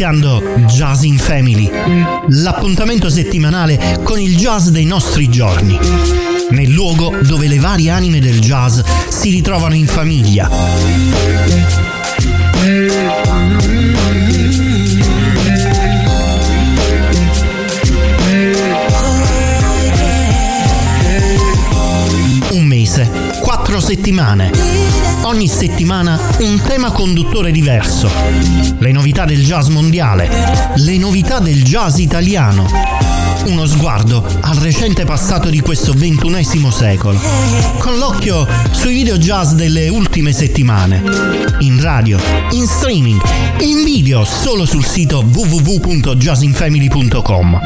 iniziando Jazz in Family, l'appuntamento settimanale con il jazz dei nostri giorni, nel luogo dove le varie anime del jazz si ritrovano in famiglia. Un mese, quattro settimane Ogni settimana un tema conduttore diverso. Le novità del jazz mondiale, le novità del jazz italiano. Uno sguardo al recente passato di questo ventunesimo secolo, con l'occhio sui video jazz delle ultime settimane, in radio, in streaming, in video solo sul sito www.jazzinfamily.com.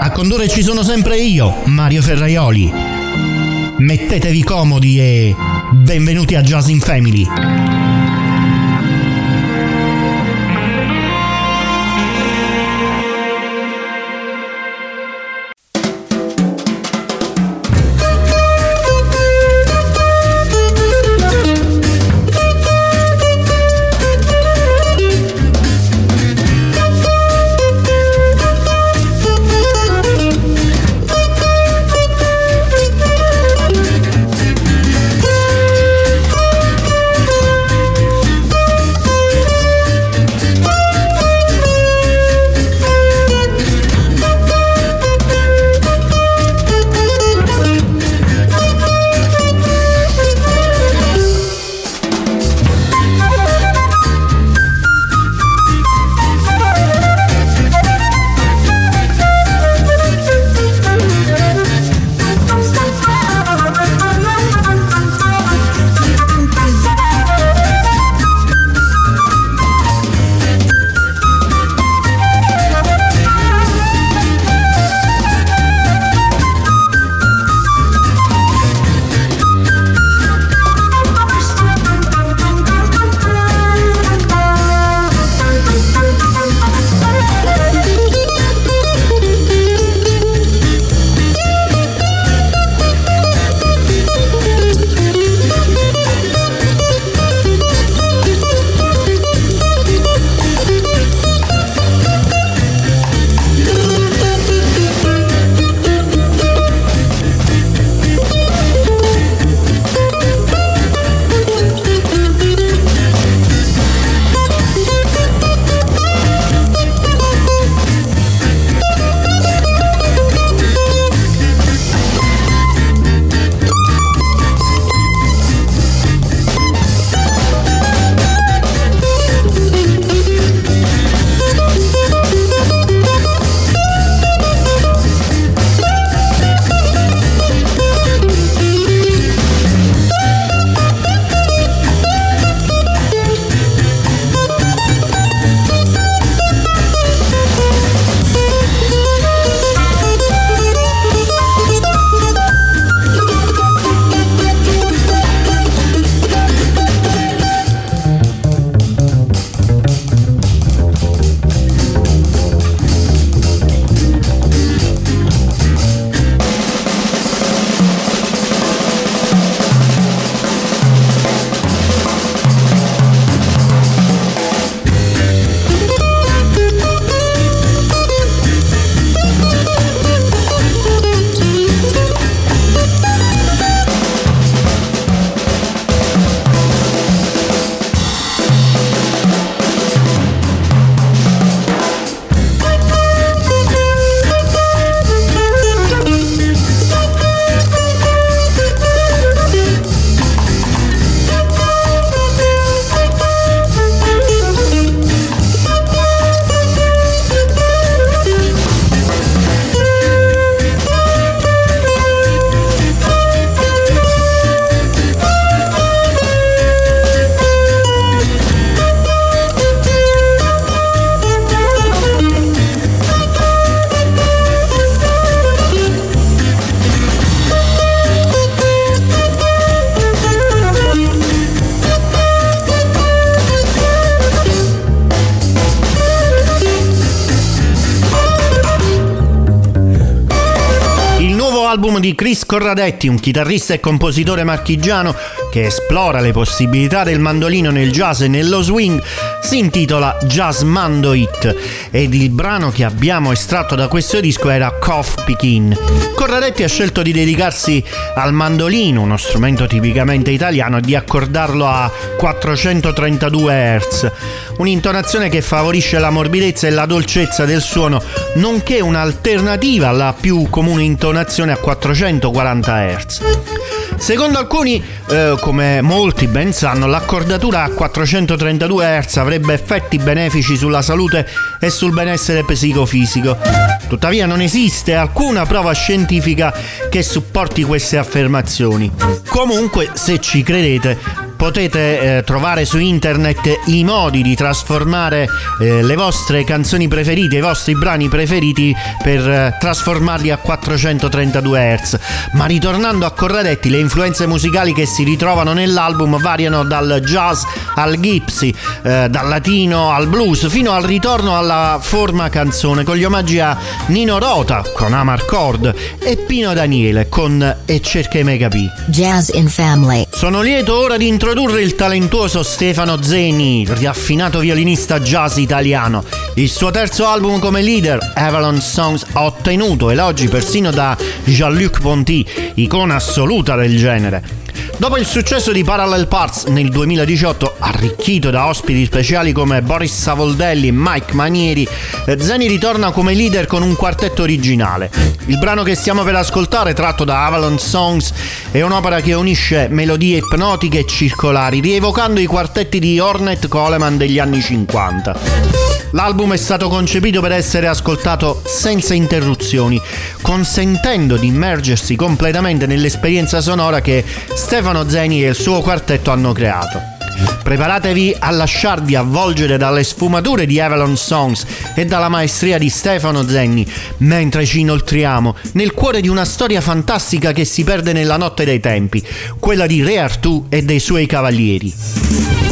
A condurre ci sono sempre io, Mario Ferraioli. Mettetevi comodi e benvenuti a Jazz in Family. Corradetti, un chitarrista e compositore marchigiano che esplora le possibilità del mandolino nel jazz e nello swing, si intitola Jazz Mando It ed il brano che abbiamo estratto da questo disco era Cough Pickin. Corradetti ha scelto di dedicarsi al mandolino, uno strumento tipicamente italiano, e di accordarlo a 432 Hz, un'intonazione che favorisce la morbidezza e la dolcezza del suono, nonché un'alternativa alla più comune intonazione a 440 Hz. Secondo alcuni, eh, come molti ben sanno, l'accordatura a 432 Hz avrebbe effetti benefici sulla salute e sul benessere psicofisico. Tuttavia non esiste alcuna prova scientifica che supporti queste affermazioni. Comunque, se ci credete, potete eh, trovare su internet i modi di trasformare eh, le vostre canzoni preferite, i vostri brani preferiti per eh, trasformarli a 432 Hz. Ma ritornando a Corradetti, le influenze musicali che si ritrovano nell'album variano dal jazz al gypsy, eh, dal latino al blues, fino al ritorno alla forma canzone con gli omaggi a Nino Rota con Amarcord e Pino Daniele con E cerche Mega P. Jazz in Family. Sono lieto ora di introdurre introdurre il talentuoso Stefano Zeni, raffinato violinista jazz italiano. Il suo terzo album come leader, Avalon Songs, ha ottenuto elogi persino da Jean-Luc Ponty, icona assoluta del genere. Dopo il successo di Parallel Parts nel 2018, arricchito da ospiti speciali come Boris Savoldelli e Mike Manieri, eh, Zeni ritorna come leader con un quartetto originale. Il brano che stiamo per ascoltare, tratto da Avalon Songs, è un'opera che unisce melodie ipnotiche e circolari, rievocando i quartetti di Hornet Coleman degli anni 50. L'album è stato concepito per essere ascoltato senza interruzioni, consentendo di immergersi completamente nell'esperienza sonora che Stefano Zeni e il suo quartetto hanno creato. Preparatevi a lasciarvi avvolgere dalle sfumature di Avalon Songs e dalla maestria di Stefano Zenni, mentre ci inoltriamo nel cuore di una storia fantastica che si perde nella notte dei tempi, quella di Re Artù e dei suoi cavalieri.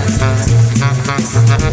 che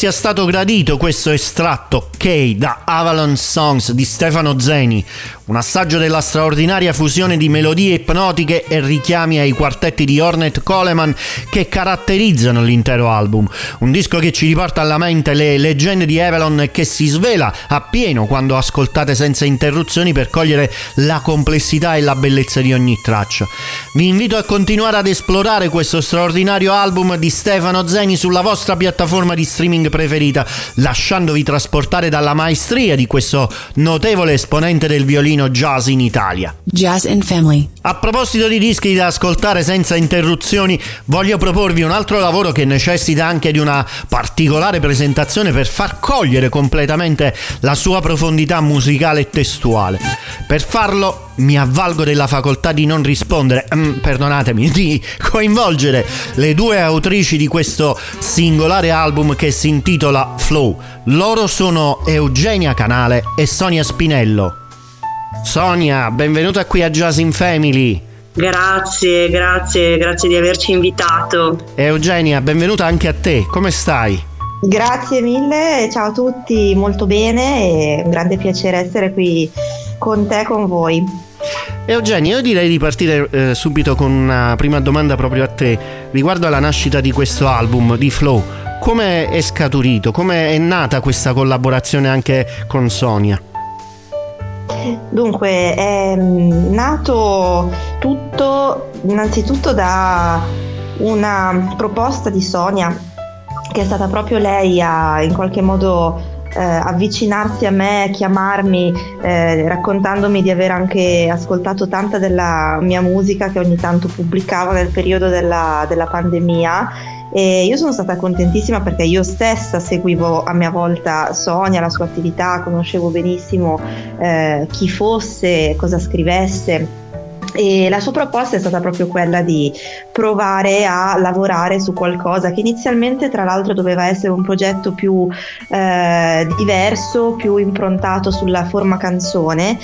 sia stato gradito questo estratto K da Avalon Songs di Stefano Zeni, un assaggio della straordinaria fusione di melodie ipnotiche e richiami ai quartetti di Ornette Coleman che caratterizzano l'intero album. Un disco che ci riporta alla mente le leggende di Avalon e che si svela appieno quando ascoltate senza interruzioni per cogliere la complessità e la bellezza di ogni traccia. Vi invito a continuare ad esplorare questo straordinario album di Stefano Zeni sulla vostra piattaforma di streaming preferita, lasciandovi trasportare dalla maestria di questo notevole esponente del violino jazz in Italia. Jazz and Family. A proposito di dischi da ascoltare senza interruzioni, voglio proporvi un altro lavoro che necessita anche di una particolare presentazione per far cogliere completamente la sua profondità musicale e testuale. Per farlo mi avvalgo della facoltà di non rispondere, mm, perdonatemi, di coinvolgere le due autrici di questo singolare album che si intitola Flow. Loro sono Eugenia Canale e Sonia Spinello. Sonia, benvenuta qui a Jazz in Family. Grazie, grazie, grazie di averci invitato. Eugenia, benvenuta anche a te, come stai? Grazie mille, ciao a tutti, molto bene, è un grande piacere essere qui con te, con voi. Eugenia, io direi di partire eh, subito con una prima domanda proprio a te riguardo alla nascita di questo album di Flow. Come è scaturito? Come è nata questa collaborazione anche con Sonia? Dunque, è mm, nato tutto innanzitutto da una proposta di Sonia, che è stata proprio lei a in qualche modo eh, avvicinarsi a me, chiamarmi, eh, raccontandomi di aver anche ascoltato tanta della mia musica che ogni tanto pubblicava nel periodo della, della pandemia e io sono stata contentissima perché io stessa seguivo a mia volta Sonia, la sua attività, conoscevo benissimo eh, chi fosse, cosa scrivesse. E la sua proposta è stata proprio quella di provare a lavorare su qualcosa che inizialmente tra l'altro doveva essere un progetto più eh, diverso, più improntato sulla forma canzone.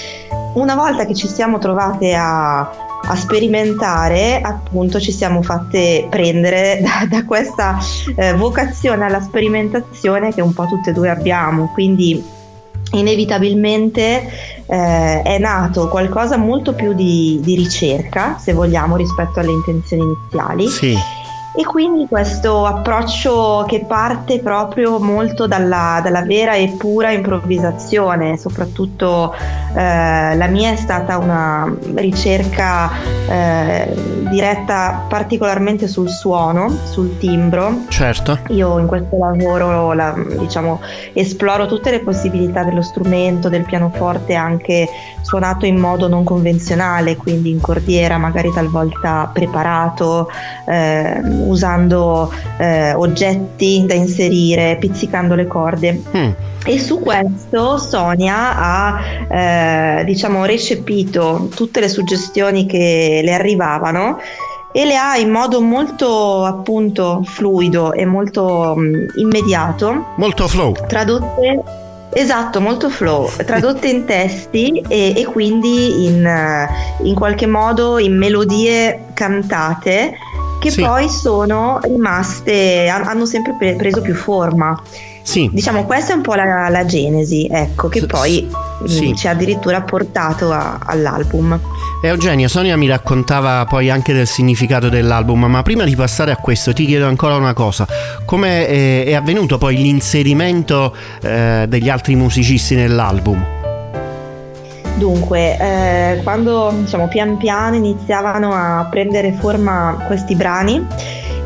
Una volta che ci siamo trovate a a sperimentare, appunto ci siamo fatte prendere da, da questa eh, vocazione alla sperimentazione che un po' tutte e due abbiamo, quindi inevitabilmente eh, è nato qualcosa molto più di, di, ricerca, se vogliamo, rispetto alle intenzioni iniziali. Sì. E quindi questo approccio che parte proprio molto dalla, dalla vera e pura improvvisazione, soprattutto eh, la mia è stata una ricerca eh, diretta particolarmente sul suono, sul timbro. Certo. Io in questo lavoro la, diciamo, esploro tutte le possibilità dello strumento, del pianoforte anche suonato in modo non convenzionale, quindi in cordiera, magari talvolta preparato. Eh, usando eh, oggetti da inserire, pizzicando le corde. Mm. E su questo Sonia ha eh, diciamo recepito tutte le suggestioni che le arrivavano e le ha in modo molto appunto fluido e molto mh, mm, immediato molto flow tradotte Esatto, molto flow, tradotte in testi e, e quindi in, in, qualche modo in melodie cantate che sì. poi sono rimaste, hanno sempre preso più forma. Sì. Diciamo, questa è un po' la, la genesi, ecco, che poi sì. ci ha addirittura portato a, all'album. Eugenia, Sonia mi raccontava poi anche del significato dell'album, ma prima di passare a questo ti chiedo ancora una cosa. Come è, è avvenuto poi l'inserimento eh, degli altri musicisti nell'album? Dunque, eh, quando diciamo pian piano iniziavano a prendere forma questi brani,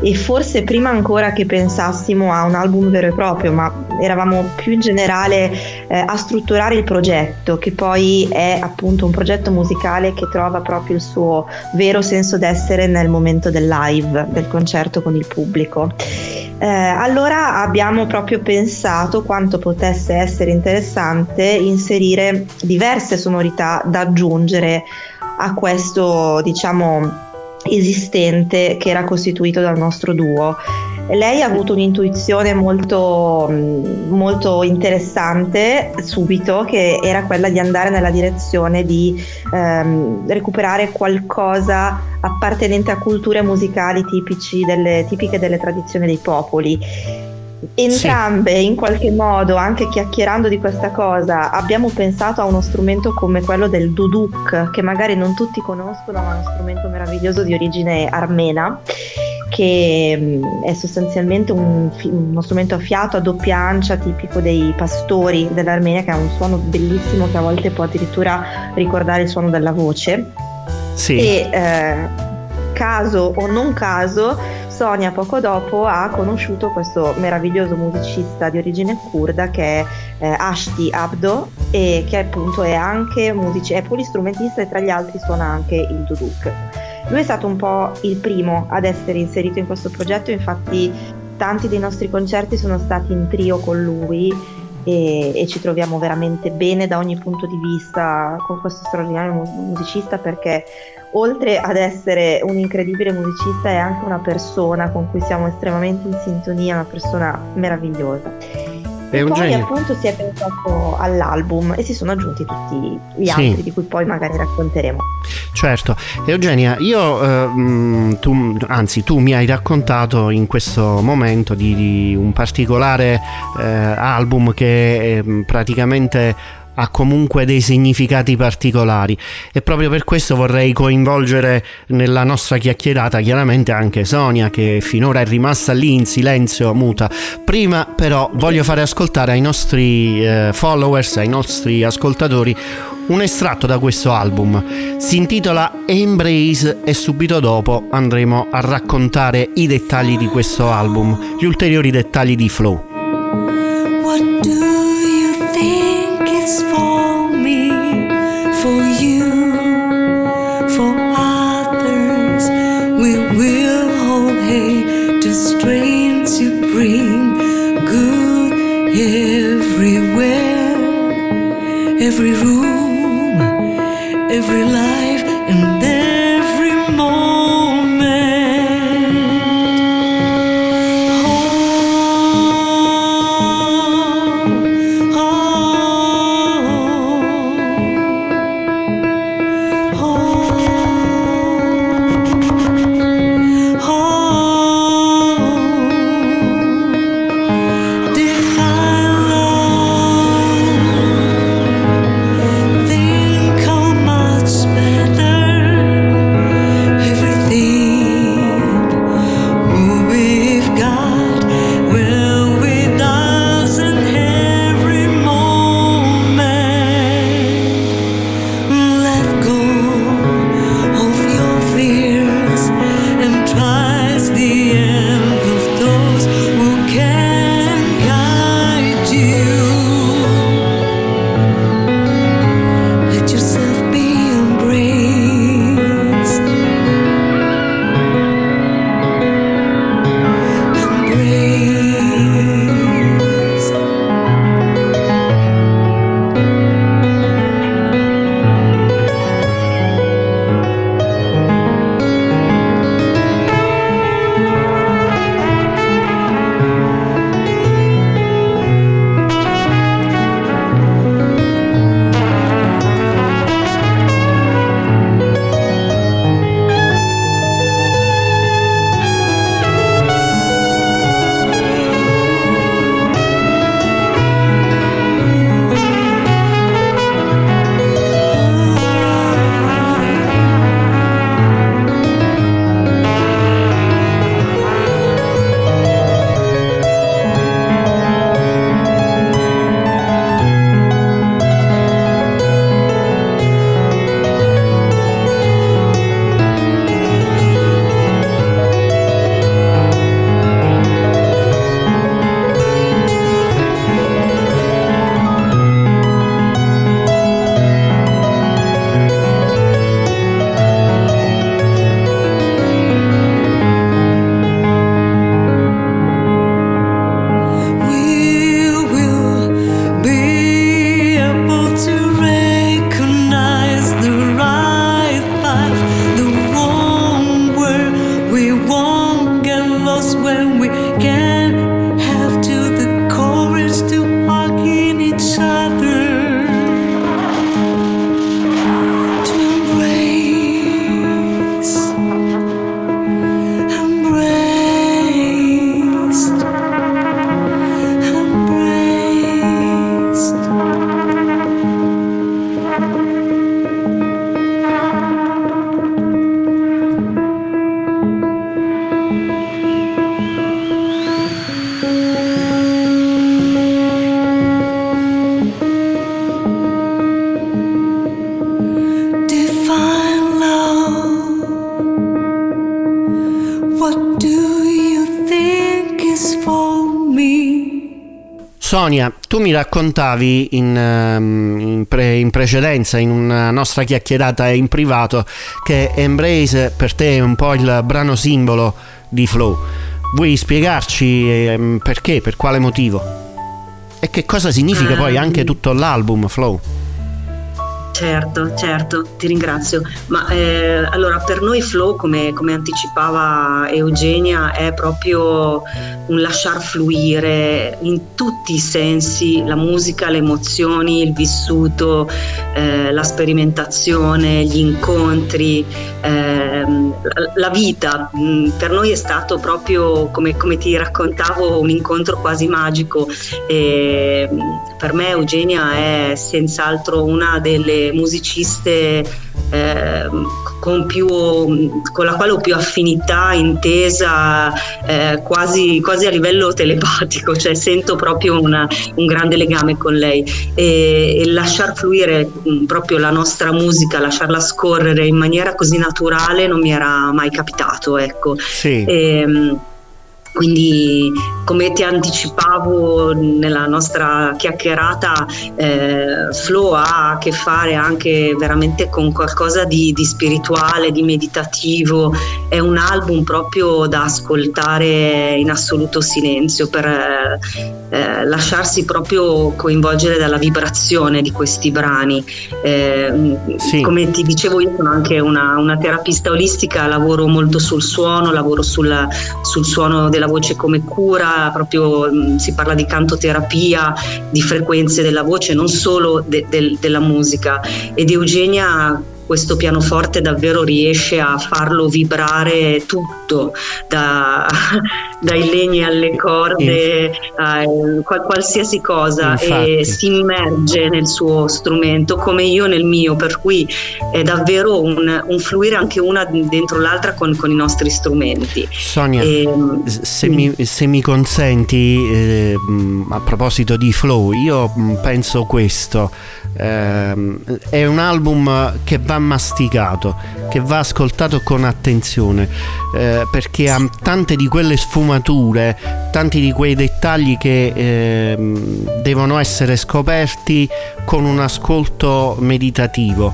e forse prima ancora che pensassimo a un album vero e proprio, ma eravamo più in generale eh, a strutturare il progetto, che poi è appunto un progetto musicale che trova proprio il suo vero senso d'essere nel momento del live, del concerto con il pubblico. Eh, allora abbiamo proprio pensato quanto potesse essere interessante inserire diverse sonorità da aggiungere a questo, diciamo, esistente che era costituito dal nostro duo. Lei ha avuto un'intuizione molto, molto interessante subito, che era quella di andare nella direzione di ehm, recuperare qualcosa appartenente a culture musicali delle, tipiche delle tradizioni dei popoli Entrambe sì. in qualche modo, anche chiacchierando di questa cosa, abbiamo pensato a uno strumento come quello del duduk, che magari non tutti conoscono, ma è uno strumento meraviglioso di origine armena, che mm, è sostanzialmente un, uno strumento a fiato a doppia ancia tipico dei pastori dell'Armenia, che ha un suono bellissimo che a volte può addirittura ricordare il suono della voce. Sì. E eh, caso o non caso, Sonia poco dopo ha conosciuto questo meraviglioso musicista di origine kurda che è eh, Ashti Abdo e che appunto è anche music- è polistrumentista e tra gli altri suona anche il duduk. Lui è stato un po' il primo ad essere inserito in questo progetto, infatti tanti dei nostri concerti sono stati in trio con lui e, e, ci troviamo veramente bene da ogni punto di vista con questo straordinario musicista perché oltre ad essere un incredibile musicista è anche una persona con cui siamo estremamente in sintonia, una persona meravigliosa. È e poi genio. appunto si è pensato all'album e si sono aggiunti tutti gli altri sì. di cui poi magari racconteremo. Certo, Eugenia, io, eh, tu, anzi tu mi hai raccontato in questo momento di, di un particolare eh, album che eh, praticamente ha comunque dei significati particolari e proprio per questo vorrei coinvolgere nella nostra chiacchierata chiaramente anche Sonia che finora è rimasta lì in silenzio muta. Prima però voglio fare ascoltare ai nostri eh, followers, ai nostri ascoltatori un estratto da questo album. Si intitola Embrace e subito dopo andremo a raccontare i dettagli di questo album, gli ulteriori dettagli di Flow. What do Sonia, tu mi raccontavi in, ehm, in, pre- in, precedenza, in una nostra chiacchierata in privato, che Embrace per te è un po' il brano simbolo di Flow. Vuoi spiegarci ehm, perché, per quale motivo? E che cosa significa poi anche tutto l'album Flow? Certo, certo, ti ringrazio. Ma eh, allora per noi Flow, come, come, anticipava Eugenia, è proprio un lasciar fluire in tutti i sensi la musica, le emozioni, il vissuto, eh, la sperimentazione, gli incontri, eh, la vita. Mm, per noi è stato proprio, come, come ti raccontavo, un incontro quasi magico. E, per me Eugenia è senz'altro una delle musiciste eh, con, più, con, la quale ho più affinità, intesa eh, quasi, quasi, a livello telepatico, cioè sento proprio una, un grande legame con lei e, e lasciar fluire mh, proprio la nostra musica, lasciarla scorrere in maniera così naturale non mi era mai capitato. Ecco. Sì. E, ehm, quindi come ti anticipavo nella nostra chiacchierata, eh, Flow ha a che fare anche veramente con qualcosa di, di, spirituale, di meditativo, è un album proprio da ascoltare in assoluto silenzio per eh, lasciarsi proprio coinvolgere dalla vibrazione di questi brani. Eh, sì. Come ti dicevo io sono anche una, una, terapista olistica, lavoro molto sul suono, lavoro sul, sul suono del della voce come cura, proprio mm, si parla di cantoterapia, di frequenze della voce, non solo de, de, della musica. Ed Eugenia questo pianoforte davvero riesce a farlo vibrare tutto, da, dai legni alle corde, a qualsiasi cosa Infatti. e si immerge nel suo strumento come io nel mio, per cui è davvero un, un fluire anche una dentro l'altra con, con i nostri strumenti. Sonia, e, ehm, se, mi, se, mi, consenti, eh, a proposito di flow, io penso questo, eh, è un album che va masticato, che va ascoltato con attenzione, eh, perché ha tante di quelle sfumature, tanti di quei dettagli che eh, devono essere scoperti con un ascolto meditativo,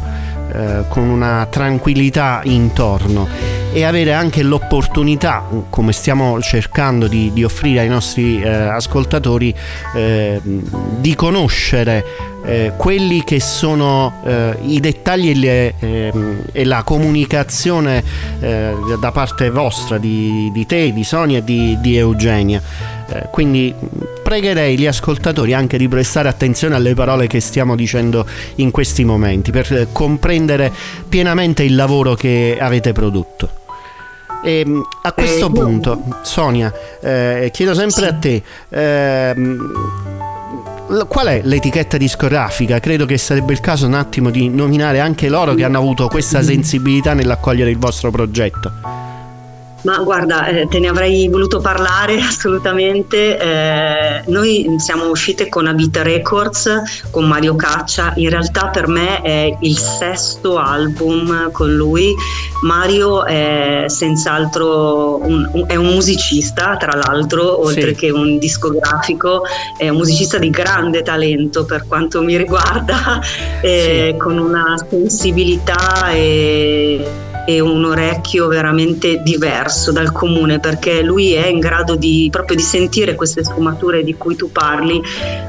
eh, con una tranquillità intorno e avere anche l'opportunità, come stiamo cercando di, di offrire ai nostri eh, ascoltatori, eh, di conoscere eh, quelli che sono eh, i dettagli e, le, ehm, e la comunicazione eh, da parte vostra, di, di, te, di Sonia e di, di Eugenia. Eh, quindi pregherei gli ascoltatori anche di prestare attenzione alle parole che stiamo dicendo in questi momenti per comprendere pienamente il lavoro che avete prodotto. E ehm, a questo eh, punto, Sonia, eh, chiedo sempre a te. Ehm, qual è l'etichetta discografica? Credo che sarebbe il caso un attimo di nominare anche loro che hanno avuto questa sensibilità nell'accogliere il vostro progetto. Ma guarda, eh, te ne avrei voluto parlare assolutamente. Eh, noi siamo uscite con Avita Records, con Mario Caccia. In realtà per me è il sesto album con lui. Mario è senz'altro un, un, è un musicista, tra l'altro, oltre sì. che un discografico, è un musicista di grande talento per quanto mi riguarda, eh, sì. con una sensibilità e e un orecchio veramente diverso dal comune perché lui è in grado di, proprio di sentire queste sfumature di cui tu parli.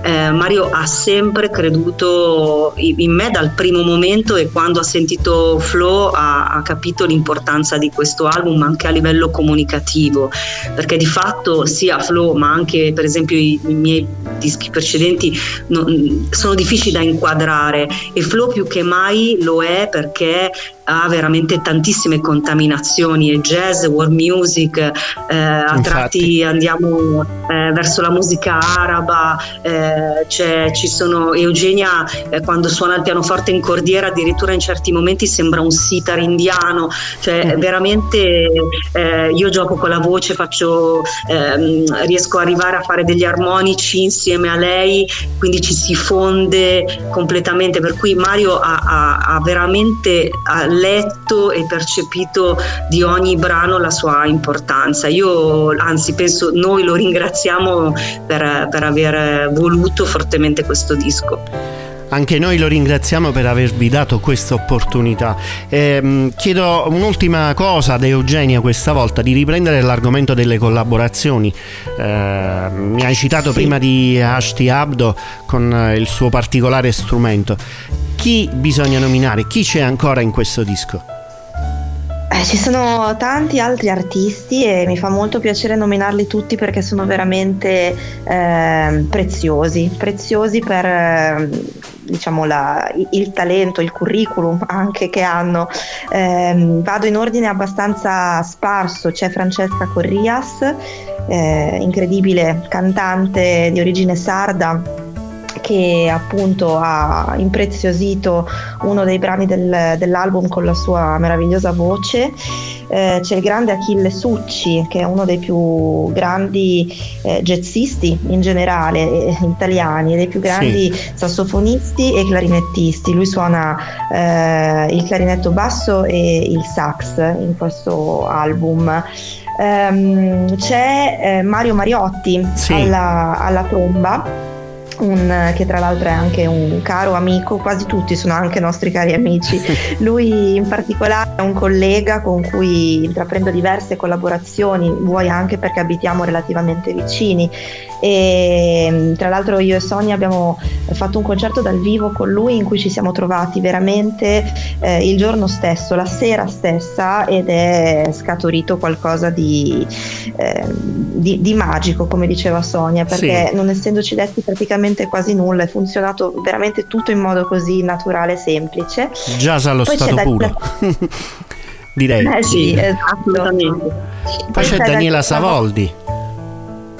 Eh, Mario ha sempre creduto in me dal primo momento e quando ha sentito Flow ha, ha capito l'importanza di questo album anche a livello comunicativo perché di fatto sia Flow ma anche per esempio i, i miei dischi precedenti non, sono difficili da inquadrare e Flow più che mai lo è perché ha veramente tantissime contaminazioni, è jazz, world music, eh, a tratti andiamo eh, verso la musica araba, eh, ci sono Eugenia eh, quando suona il pianoforte in cordiera addirittura in certi momenti sembra un sitar indiano, cioè mm. veramente eh, io gioco con la voce, faccio, ehm, riesco ad arrivare a fare degli armonici insieme a lei, quindi ci si fonde completamente, per cui Mario ha, ha, ha veramente ha letto e percepito di ogni brano la sua importanza. Io anzi penso noi lo ringraziamo per, per aver voluto fortemente questo disco. Anche noi lo ringraziamo per avervi dato questa opportunità. Eh, chiedo un'ultima cosa ad Eugenia questa volta, di riprendere l'argomento delle collaborazioni. Eh, mi hai citato sì. prima di Ashti Abdo con il suo particolare strumento. Chi bisogna nominare? Chi c'è ancora in questo disco? Eh, ci sono tanti altri artisti e mi fa molto piacere nominarli tutti perché sono veramente eh, preziosi, preziosi per eh, diciamo, la, il talento, il curriculum anche che hanno. Eh, vado in ordine abbastanza sparso, c'è Francesca Corrias, eh, incredibile cantante di origine sarda che appunto ha impreziosito uno dei brani del, dell'album con la sua meravigliosa voce. Eh, c'è il grande Achille Succi, che è uno dei più grandi eh, jazzisti in generale eh, italiani, dei più grandi sì. sassofonisti e clarinettisti. Lui suona eh, il clarinetto basso e il sax in questo album. Um, c'è eh, Mario Mariotti sì. alla, alla tromba un, che tra l'altro è anche un caro amico, quasi tutti sono anche nostri cari amici. Lui in particolare è un collega con cui intraprendo diverse collaborazioni, vuoi anche perché abitiamo relativamente vicini e tra l'altro io e Sonia abbiamo fatto un concerto dal vivo con lui in cui ci siamo trovati veramente eh, il giorno stesso, la sera stessa ed è scaturito qualcosa di, eh, di, di magico come diceva Sonia perché sì. non essendoci detti praticamente quasi nulla è funzionato veramente tutto in modo così naturale e semplice. Jazz allo Poi stato puro. Direi. Eh sì, esatto. assolutamente. Poi c'è Daniela Savoldi.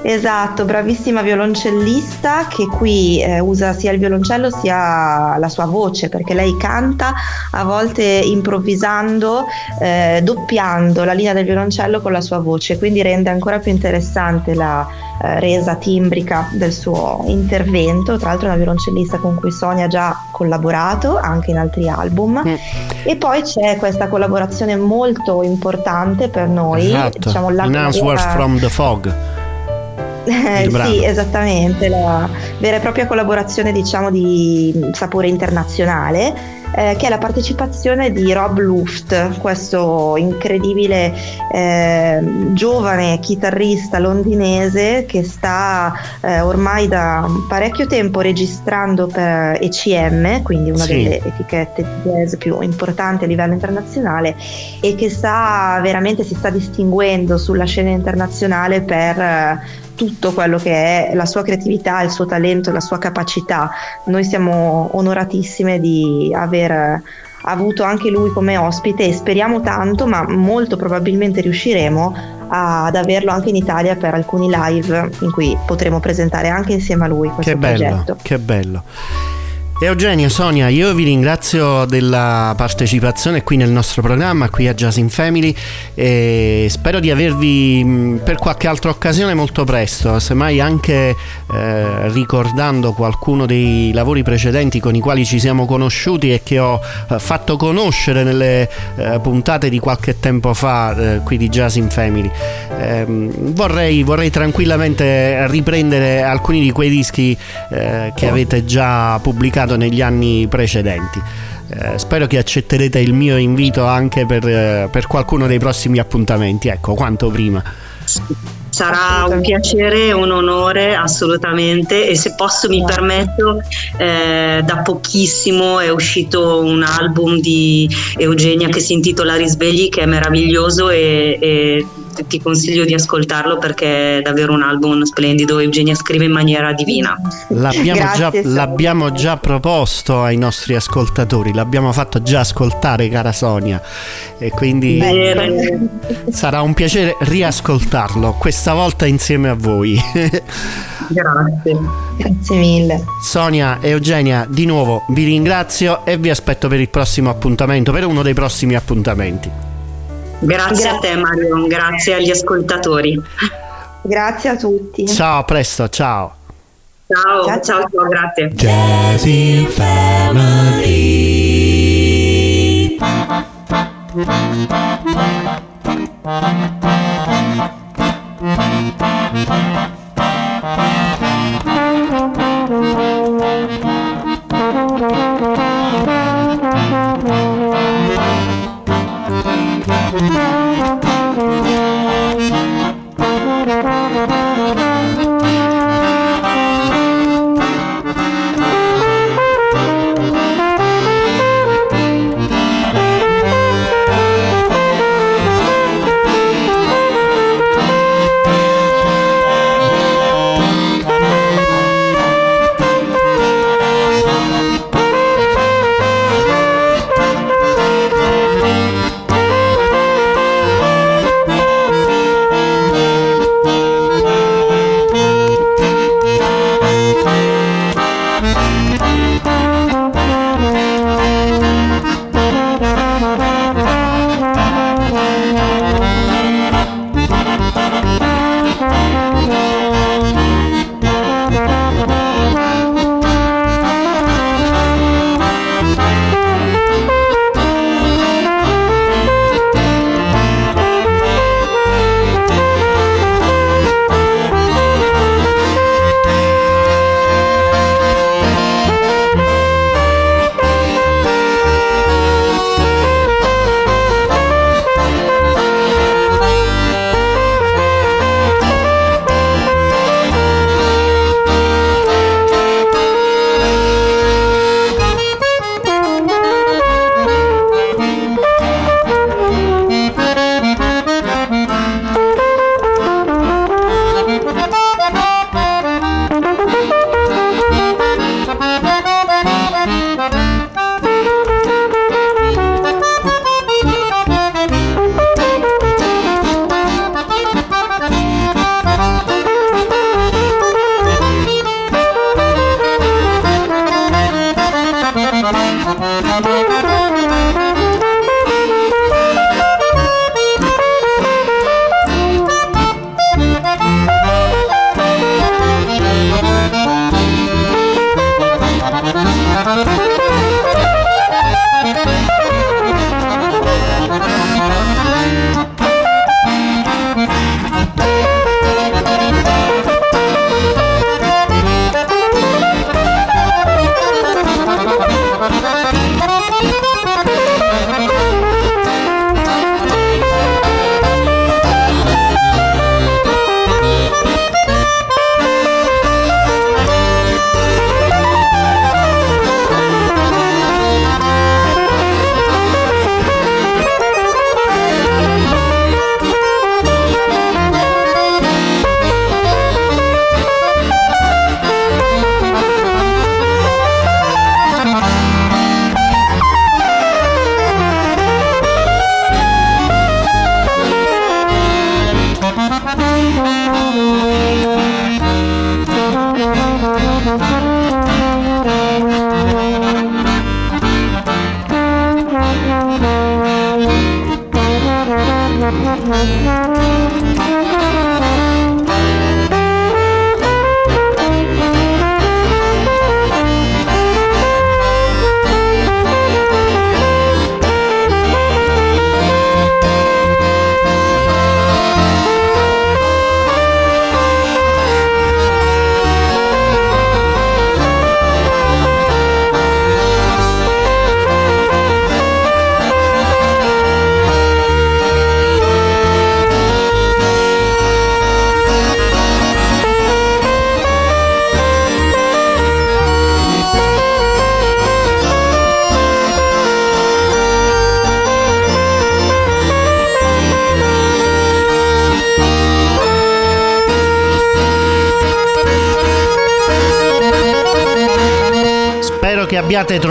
Esatto, bravissima violoncellista che qui eh, usa sia il violoncello sia la sua voce perché lei canta a volte improvvisando, eh, doppiando la linea del violoncello con la sua voce, quindi rende ancora più interessante la eh, resa timbrica del suo intervento. Tra l'altro è una violoncellista con cui Sonia ha già collaborato anche in altri album. Mm. E poi c'è questa collaborazione molto importante per noi, esatto. diciamo la In Answers from the Fog. Eh, sì, esattamente, la vera e propria collaborazione diciamo di sapore internazionale eh, che è la partecipazione di Rob Luft, questo incredibile eh, giovane chitarrista londinese che sta eh, ormai da parecchio tempo registrando per ECM, quindi una sì. delle etichette di jazz più importanti a livello internazionale e che sta veramente si sta distinguendo sulla scena internazionale per tutto quello che è la sua creatività, il suo talento, la sua capacità. Noi siamo onoratissime di aver avuto anche lui come ospite e speriamo tanto, ma molto probabilmente riusciremo ad averlo anche in Italia per alcuni live in cui potremo presentare anche insieme a lui questo che bello, progetto. Che bello. Eugenio, Sonia, io vi ringrazio della partecipazione qui nel nostro programma, qui a Jazz in Family e spero di avervi per qualche altra occasione molto presto, semmai anche eh, ricordando qualcuno dei lavori precedenti con i quali ci siamo conosciuti e che ho eh, fatto conoscere nelle eh, puntate di qualche tempo fa eh, qui di Jazz in Family. Ehm, vorrei, vorrei, tranquillamente riprendere alcuni di quei dischi eh, che avete già pubblicato pubblicato negli anni precedenti. Eh, spero che accetterete il mio invito anche per, eh, per qualcuno dei prossimi appuntamenti, ecco, quanto prima. Sarà un piacere un onore assolutamente e se posso mi permetto, eh, da pochissimo è uscito un album di Eugenia che si intitola Risvegli che è meraviglioso e, e ti consiglio di ascoltarlo perché è davvero un album splendido. Eugenia scrive in maniera divina. L'abbiamo, Grazie, già, l'abbiamo già, proposto ai nostri ascoltatori, l'abbiamo fatto già ascoltare, cara Sonia, e quindi Bene. sarà un piacere riascoltarlo, questa volta insieme a voi. Grazie. Grazie mille. Sonia e Eugenia, di nuovo vi ringrazio e vi aspetto per il prossimo appuntamento, per uno dei prossimi appuntamenti. Grazie, grazie a te Marion, grazie agli ascoltatori. Grazie a tutti. Ciao, a presto, ciao. Ciao, ciao, ciao, ciao grazie. Jazzy Family. Thank you.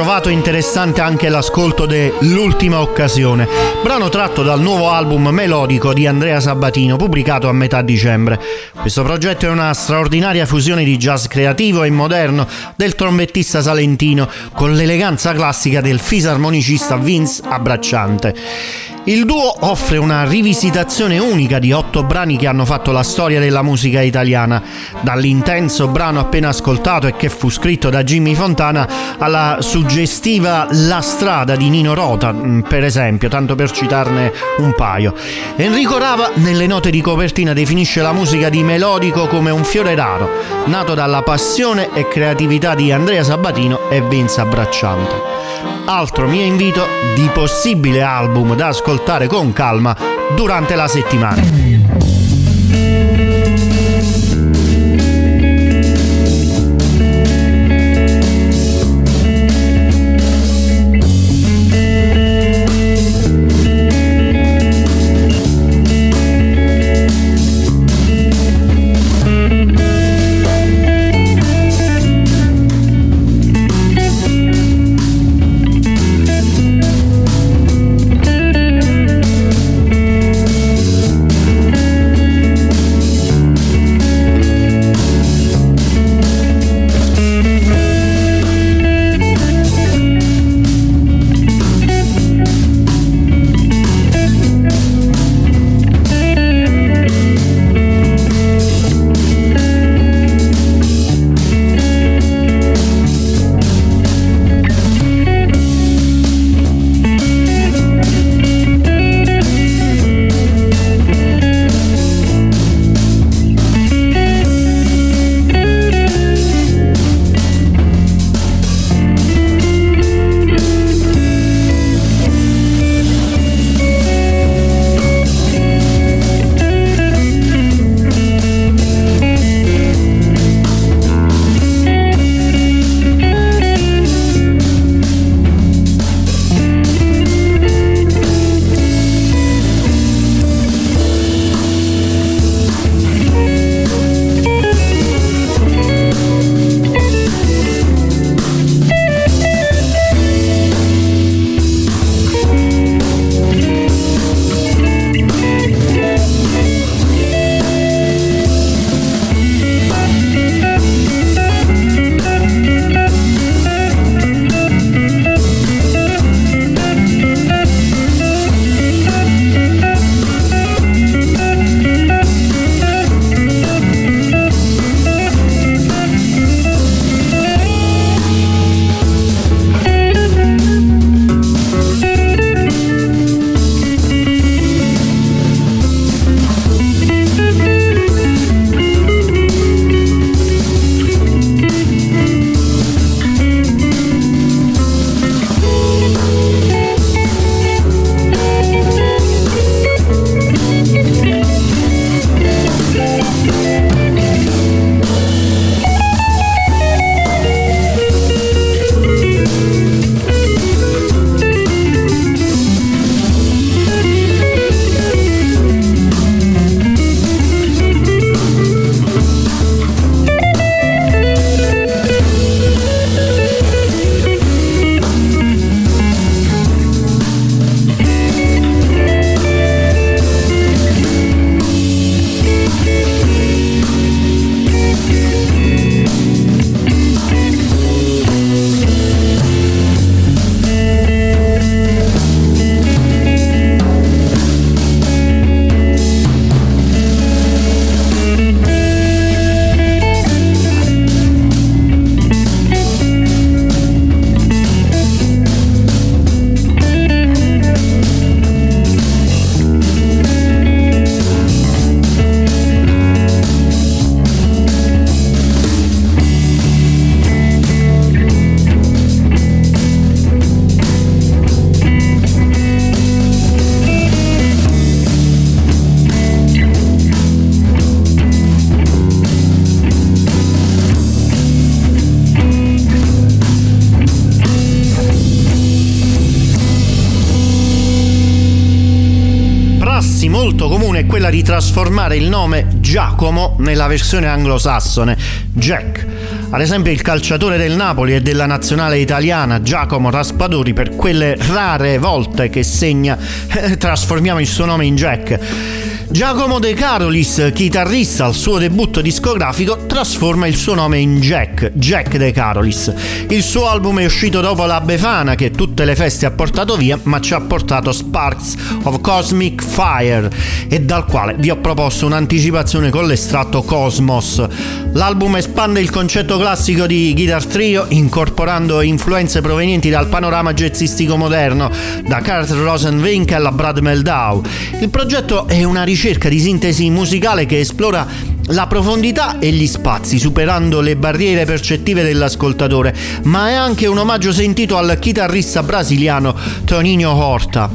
Trovato interessante anche l'ascolto dell'ultima occasione, brano tratto dal nuovo album melodico di Andrea Sabatino, pubblicato a metà dicembre. Questo progetto è una straordinaria fusione di jazz creativo e moderno del trombettista salentino con l'eleganza classica del fisarmonicista Vince Abbracciante. Il duo offre una rivisitazione unica di otto brani che hanno fatto la storia della musica italiana, dall'intenso brano appena ascoltato e che fu scritto da Jimmy Fontana alla suggestiva La strada di Nino Rota, mm, per esempio, tanto per citarne un paio. Enrico Rava nelle note di copertina definisce la musica di Melodico come un fiore raro, nato dalla passione e creatività di Andrea Sabatino e Vince Abbracciante altro mio invito di possibile album da ascoltare con calma durante la settimana. Quella di trasformare il nome Giacomo nella versione anglosassone Jack. Ad esempio il calciatore del Napoli e della nazionale italiana Giacomo Raspadori per quelle rare volte che segna trasformiamo il suo nome in Jack. Giacomo De Carolis, chitarrista al suo debutto discografico, trasforma il suo nome in Jack, Jack De Carolis. Il suo album è uscito dopo la Befana che tutte le feste ha portato via, ma ci ha portato Sparks of Cosmic Fire e dal quale vi ho proposto un'anticipazione con l'estratto Cosmos. L'album espande il concetto classico di Guitar Trio incorporando influenze provenienti dal panorama jazzistico moderno, da Kurt Rosenwinkel a Brad Meldau. Il progetto è una ricerca ricerca di sintesi musicale che esplora la profondità e gli spazi, superando le barriere percettive dell'ascoltatore, ma è anche un omaggio sentito al chitarrista brasiliano Toninho Horta.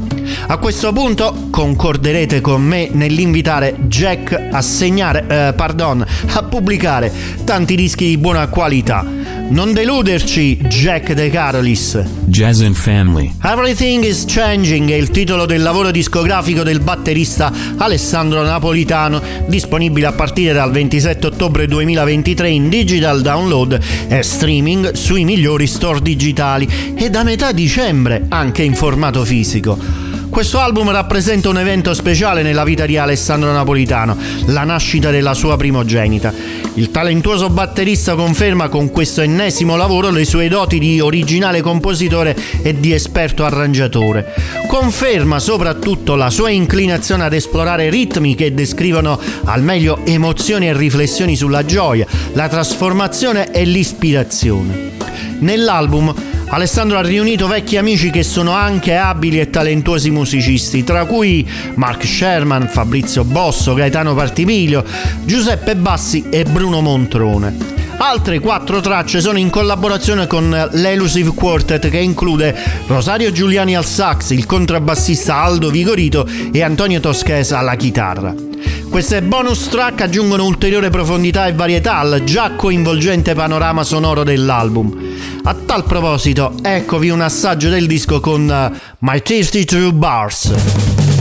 A questo punto concorderete con me nell'invitare Jack a segnare, eh, pardon, a pubblicare tanti dischi di buona qualità. Non deluderci, Jack De Carolis. Jazz and Family. Everything is Changing è il titolo del lavoro discografico del batterista Alessandro Napolitano, disponibile a partire dal 27 ottobre 2023 in digital download e streaming sui migliori store digitali e da metà dicembre anche in formato fisico. Questo album rappresenta un evento speciale nella vita di Alessandro Napolitano, la nascita della sua primogenita. Il talentuoso batterista conferma con questo ennesimo lavoro le sue doti di originale compositore e di esperto arrangiatore. Conferma soprattutto la sua inclinazione ad esplorare ritmi che descrivono al meglio emozioni e riflessioni sulla gioia, la trasformazione e l'ispirazione. Nell'album Alessandro ha riunito vecchi amici che sono anche abili e talentuosi musicisti, tra cui Mark Sherman, Fabrizio Bosso, Gaetano Partimiglio, Giuseppe Bassi e Bruno Montrone. Altre quattro tracce sono in collaborazione con l'Elusive Quartet che include Rosario Giuliani al sax, il contrabbassista Aldo Vigorito e Antonio Toschesa alla chitarra. Queste bonus track aggiungono ulteriore profondità e varietà al già coinvolgente panorama sonoro dell'album. A tal proposito, eccovi un assaggio del disco con uh, My Tasty True Bars.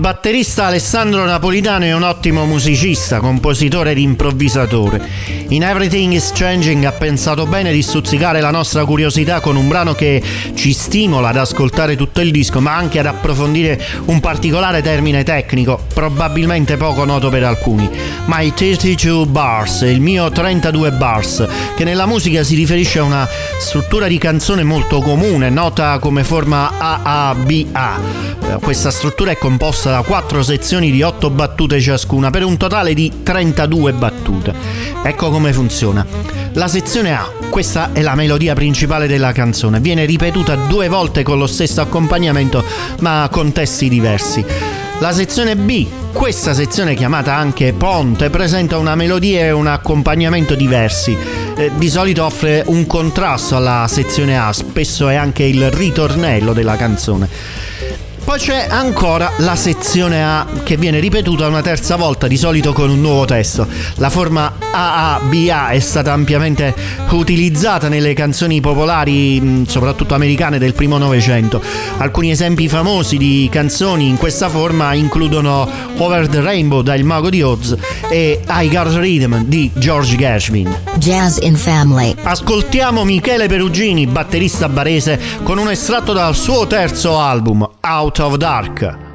Batterista Alessandro Napolitano è un ottimo musicista, compositore ed improvvisatore. In Everything is Changing ha pensato bene di stuzzicare la nostra curiosità con un brano che ci stimola ad ascoltare tutto il disco, ma anche ad approfondire un particolare termine tecnico, probabilmente poco noto per alcuni. My 32 Bars, il mio 32 bars, che nella musica si riferisce a una struttura di canzone molto comune, nota come forma AABA. Questa struttura è composta da 4 sezioni di 8 battute ciascuna per un totale di 32 battute. Ecco come funziona. La sezione A, questa è la melodia principale della canzone, viene ripetuta due volte con lo stesso accompagnamento ma con testi diversi. La sezione B, questa sezione chiamata anche ponte, presenta una melodia e un accompagnamento diversi. Eh, di solito offre un contrasto alla sezione A, spesso è anche il ritornello della canzone. Poi c'è ancora la sezione A che viene ripetuta una terza volta, di solito con un nuovo testo. La forma AABA è stata ampiamente utilizzata nelle canzoni popolari, soprattutto americane del primo Novecento. Alcuni esempi famosi di canzoni in questa forma includono Over the Rainbow da Il Mago di Oz e I Got Rhythm di George Gershwin. Jazz in Family. Ascoltiamo Michele Perugini, batterista barese, con un estratto dal suo terzo album, Out of Dark.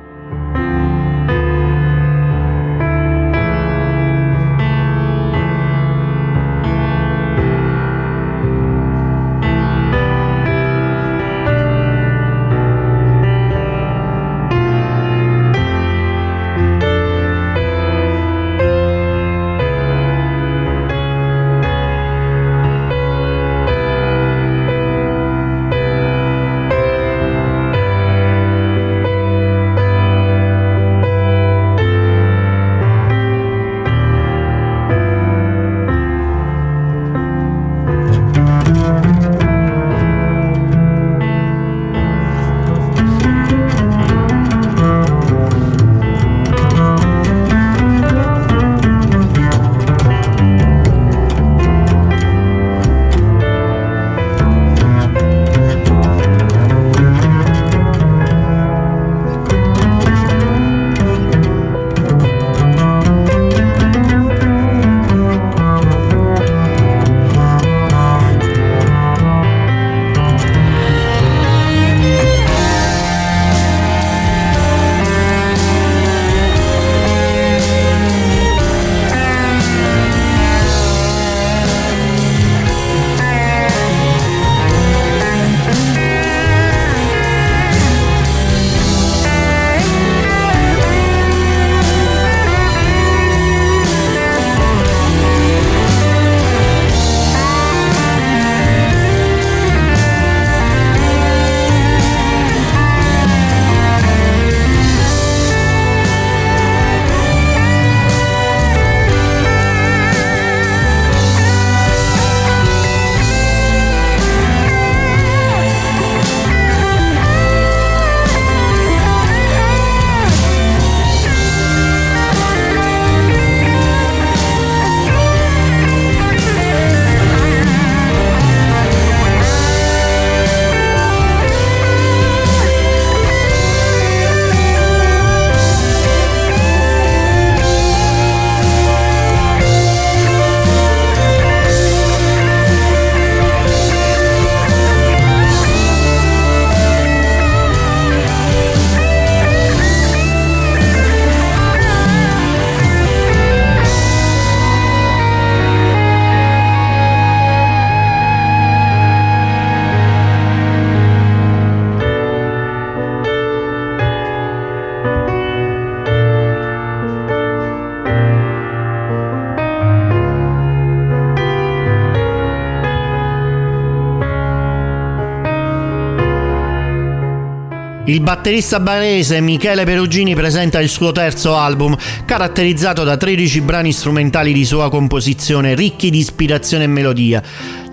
Batterista barese Michele Perugini presenta il suo terzo album, caratterizzato da 13 brani strumentali di sua composizione, ricchi di ispirazione e melodia.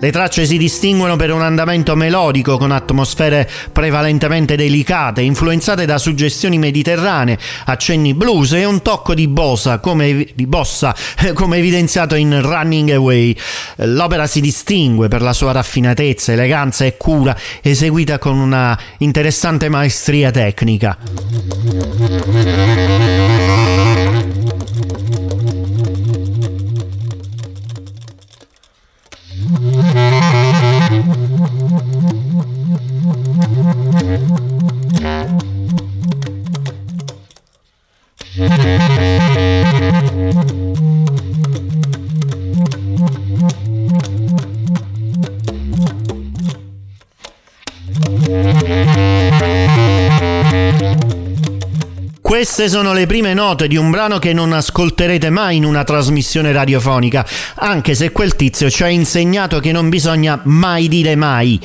Le tracce si distinguono per un andamento melodico con atmosfere prevalentemente delicate, influenzate da suggestioni mediterranee, accenni blues e un tocco di bossa, come, di bossa, come evidenziato in Running Away. L'opera si distingue per la sua raffinatezza, eleganza e cura, eseguita con una interessante maestria tecnica. Queste sono le prime note di un brano che non ascolterete mai in una trasmissione radiofonica, anche se quel tizio ci ha insegnato che non bisogna mai dire mai.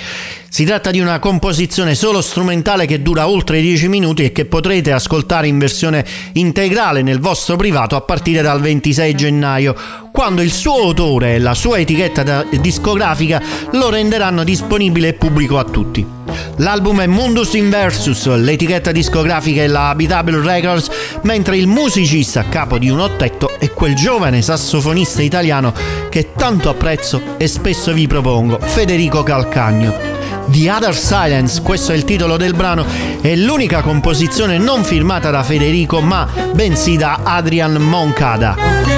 Si tratta di una composizione solo strumentale che dura oltre 10 minuti e che potrete ascoltare in versione integrale nel vostro privato a partire dal 26 gennaio, quando il suo autore e la sua etichetta discografica lo renderanno disponibile e pubblico a tutti. L'album è Mundus Inversus, l'etichetta discografica è la Habitable Records, mentre il musicista a capo di un ottetto è quel giovane sassofonista italiano che tanto apprezzo e spesso vi propongo, Federico Calcagno. The Other Silence, questo è il titolo del brano, è l'unica composizione non firmata da Federico ma bensì da Adrian Moncada.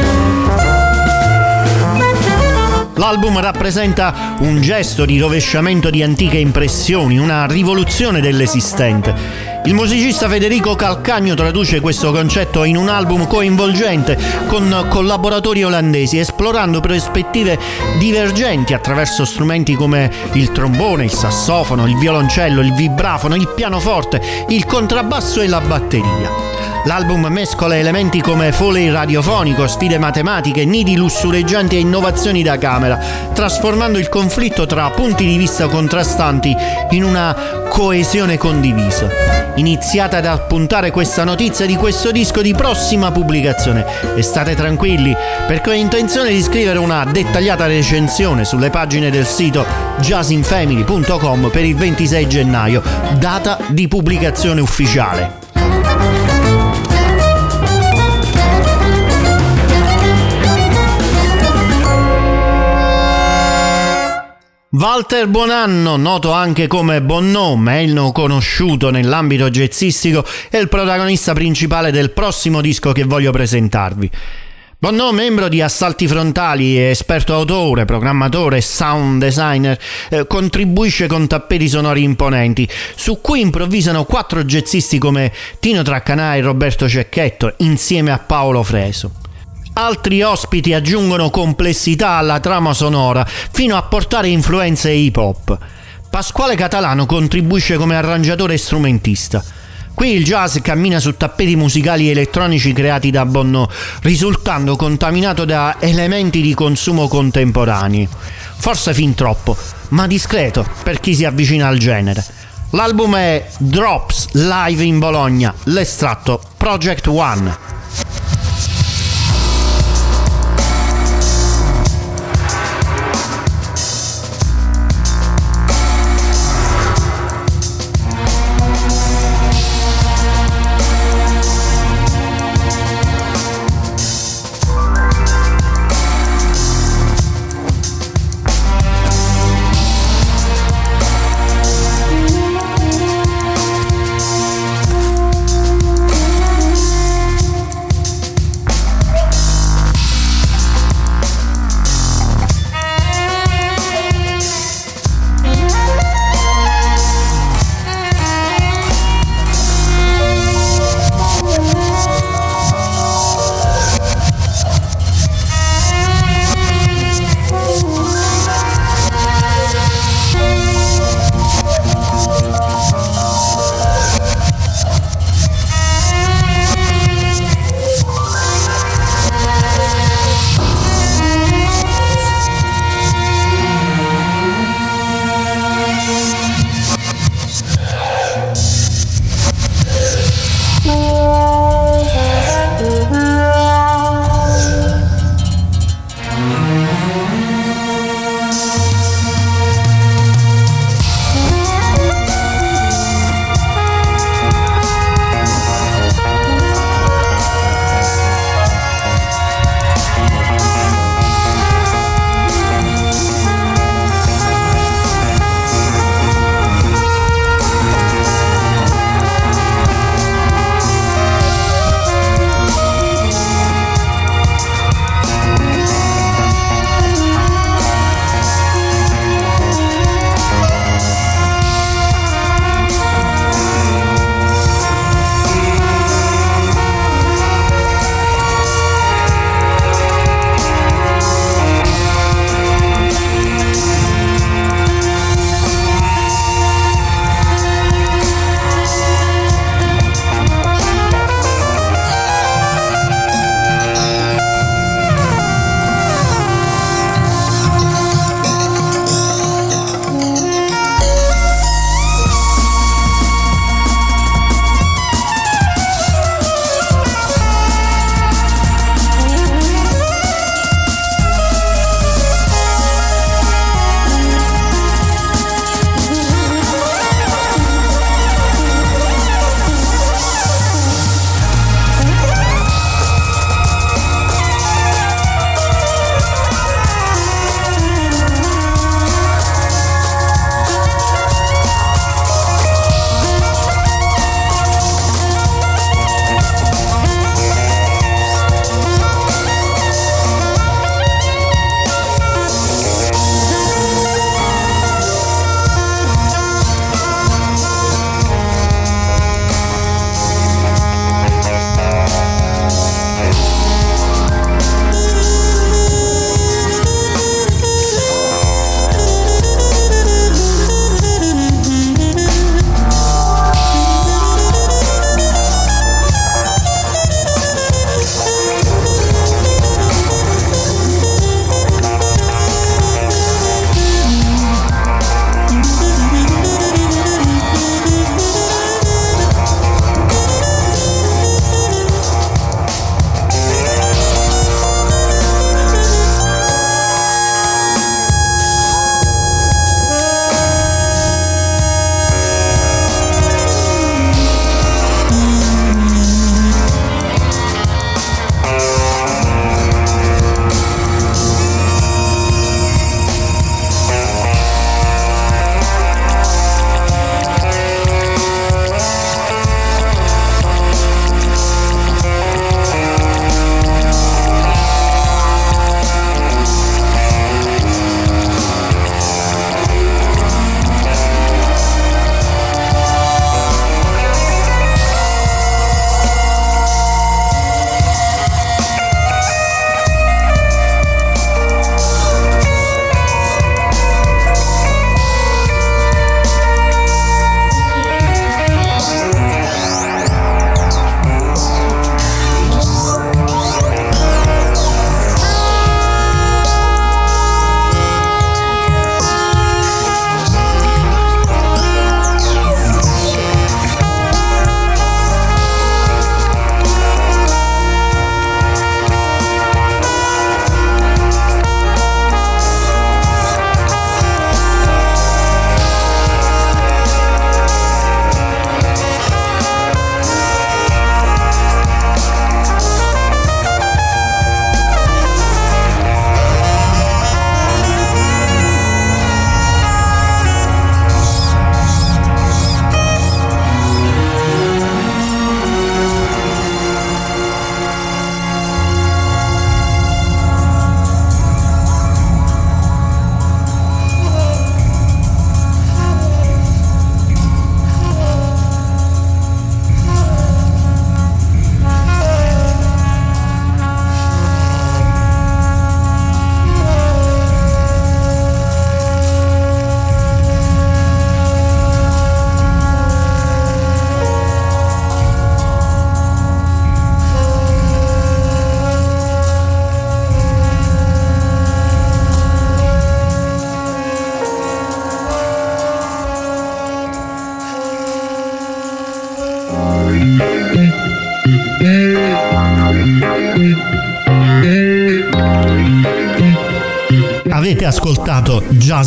L'album rappresenta un gesto di rovesciamento di antiche impressioni, una rivoluzione dell'esistente. Il musicista Federico Calcagno traduce questo concetto in un album coinvolgente con collaboratori olandesi, esplorando prospettive divergenti attraverso strumenti come il trombone, il sassofono, il violoncello, il vibrafono, il pianoforte, il contrabbasso e la batteria. L'album mescola elementi come foley radiofonico, sfide matematiche, nidi lussureggianti e innovazioni da camera, trasformando il conflitto tra punti di vista contrastanti in una coesione condivisa. Iniziate ad appuntare questa notizia di questo disco di prossima pubblicazione e state tranquilli perché ho intenzione di scrivere una dettagliata recensione sulle pagine del sito jazzinfamily.com per il 26 gennaio, data di pubblicazione ufficiale. Walter Buonanno, noto anche come Bonno, meglio conosciuto nell'ambito jazzistico, è il protagonista principale del prossimo disco che voglio presentarvi. Bonno, membro di Assalti Frontali, esperto autore, programmatore e sound designer, eh, contribuisce con tappeti sonori imponenti, su cui improvvisano quattro jazzisti come Tino Traccanà e Roberto Cecchetto, insieme a Paolo Freso. Altri ospiti aggiungono complessità alla trama sonora fino a portare influenze hip hop. Pasquale Catalano contribuisce come arrangiatore e strumentista. Qui il jazz cammina su tappeti musicali elettronici creati da Bonno, risultando contaminato da elementi di consumo contemporanei. Forse fin troppo, ma discreto per chi si avvicina al genere. L'album è Drops Live in Bologna, l'estratto Project One.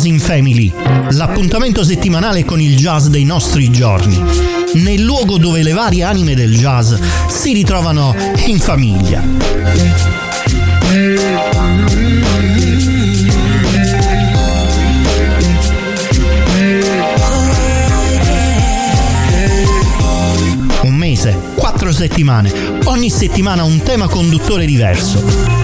Jazz in Family, l'appuntamento settimanale con il jazz dei nostri giorni, nel luogo dove le varie anime del jazz si ritrovano in famiglia. Un mese, quattro settimane, ogni settimana un tema conduttore diverso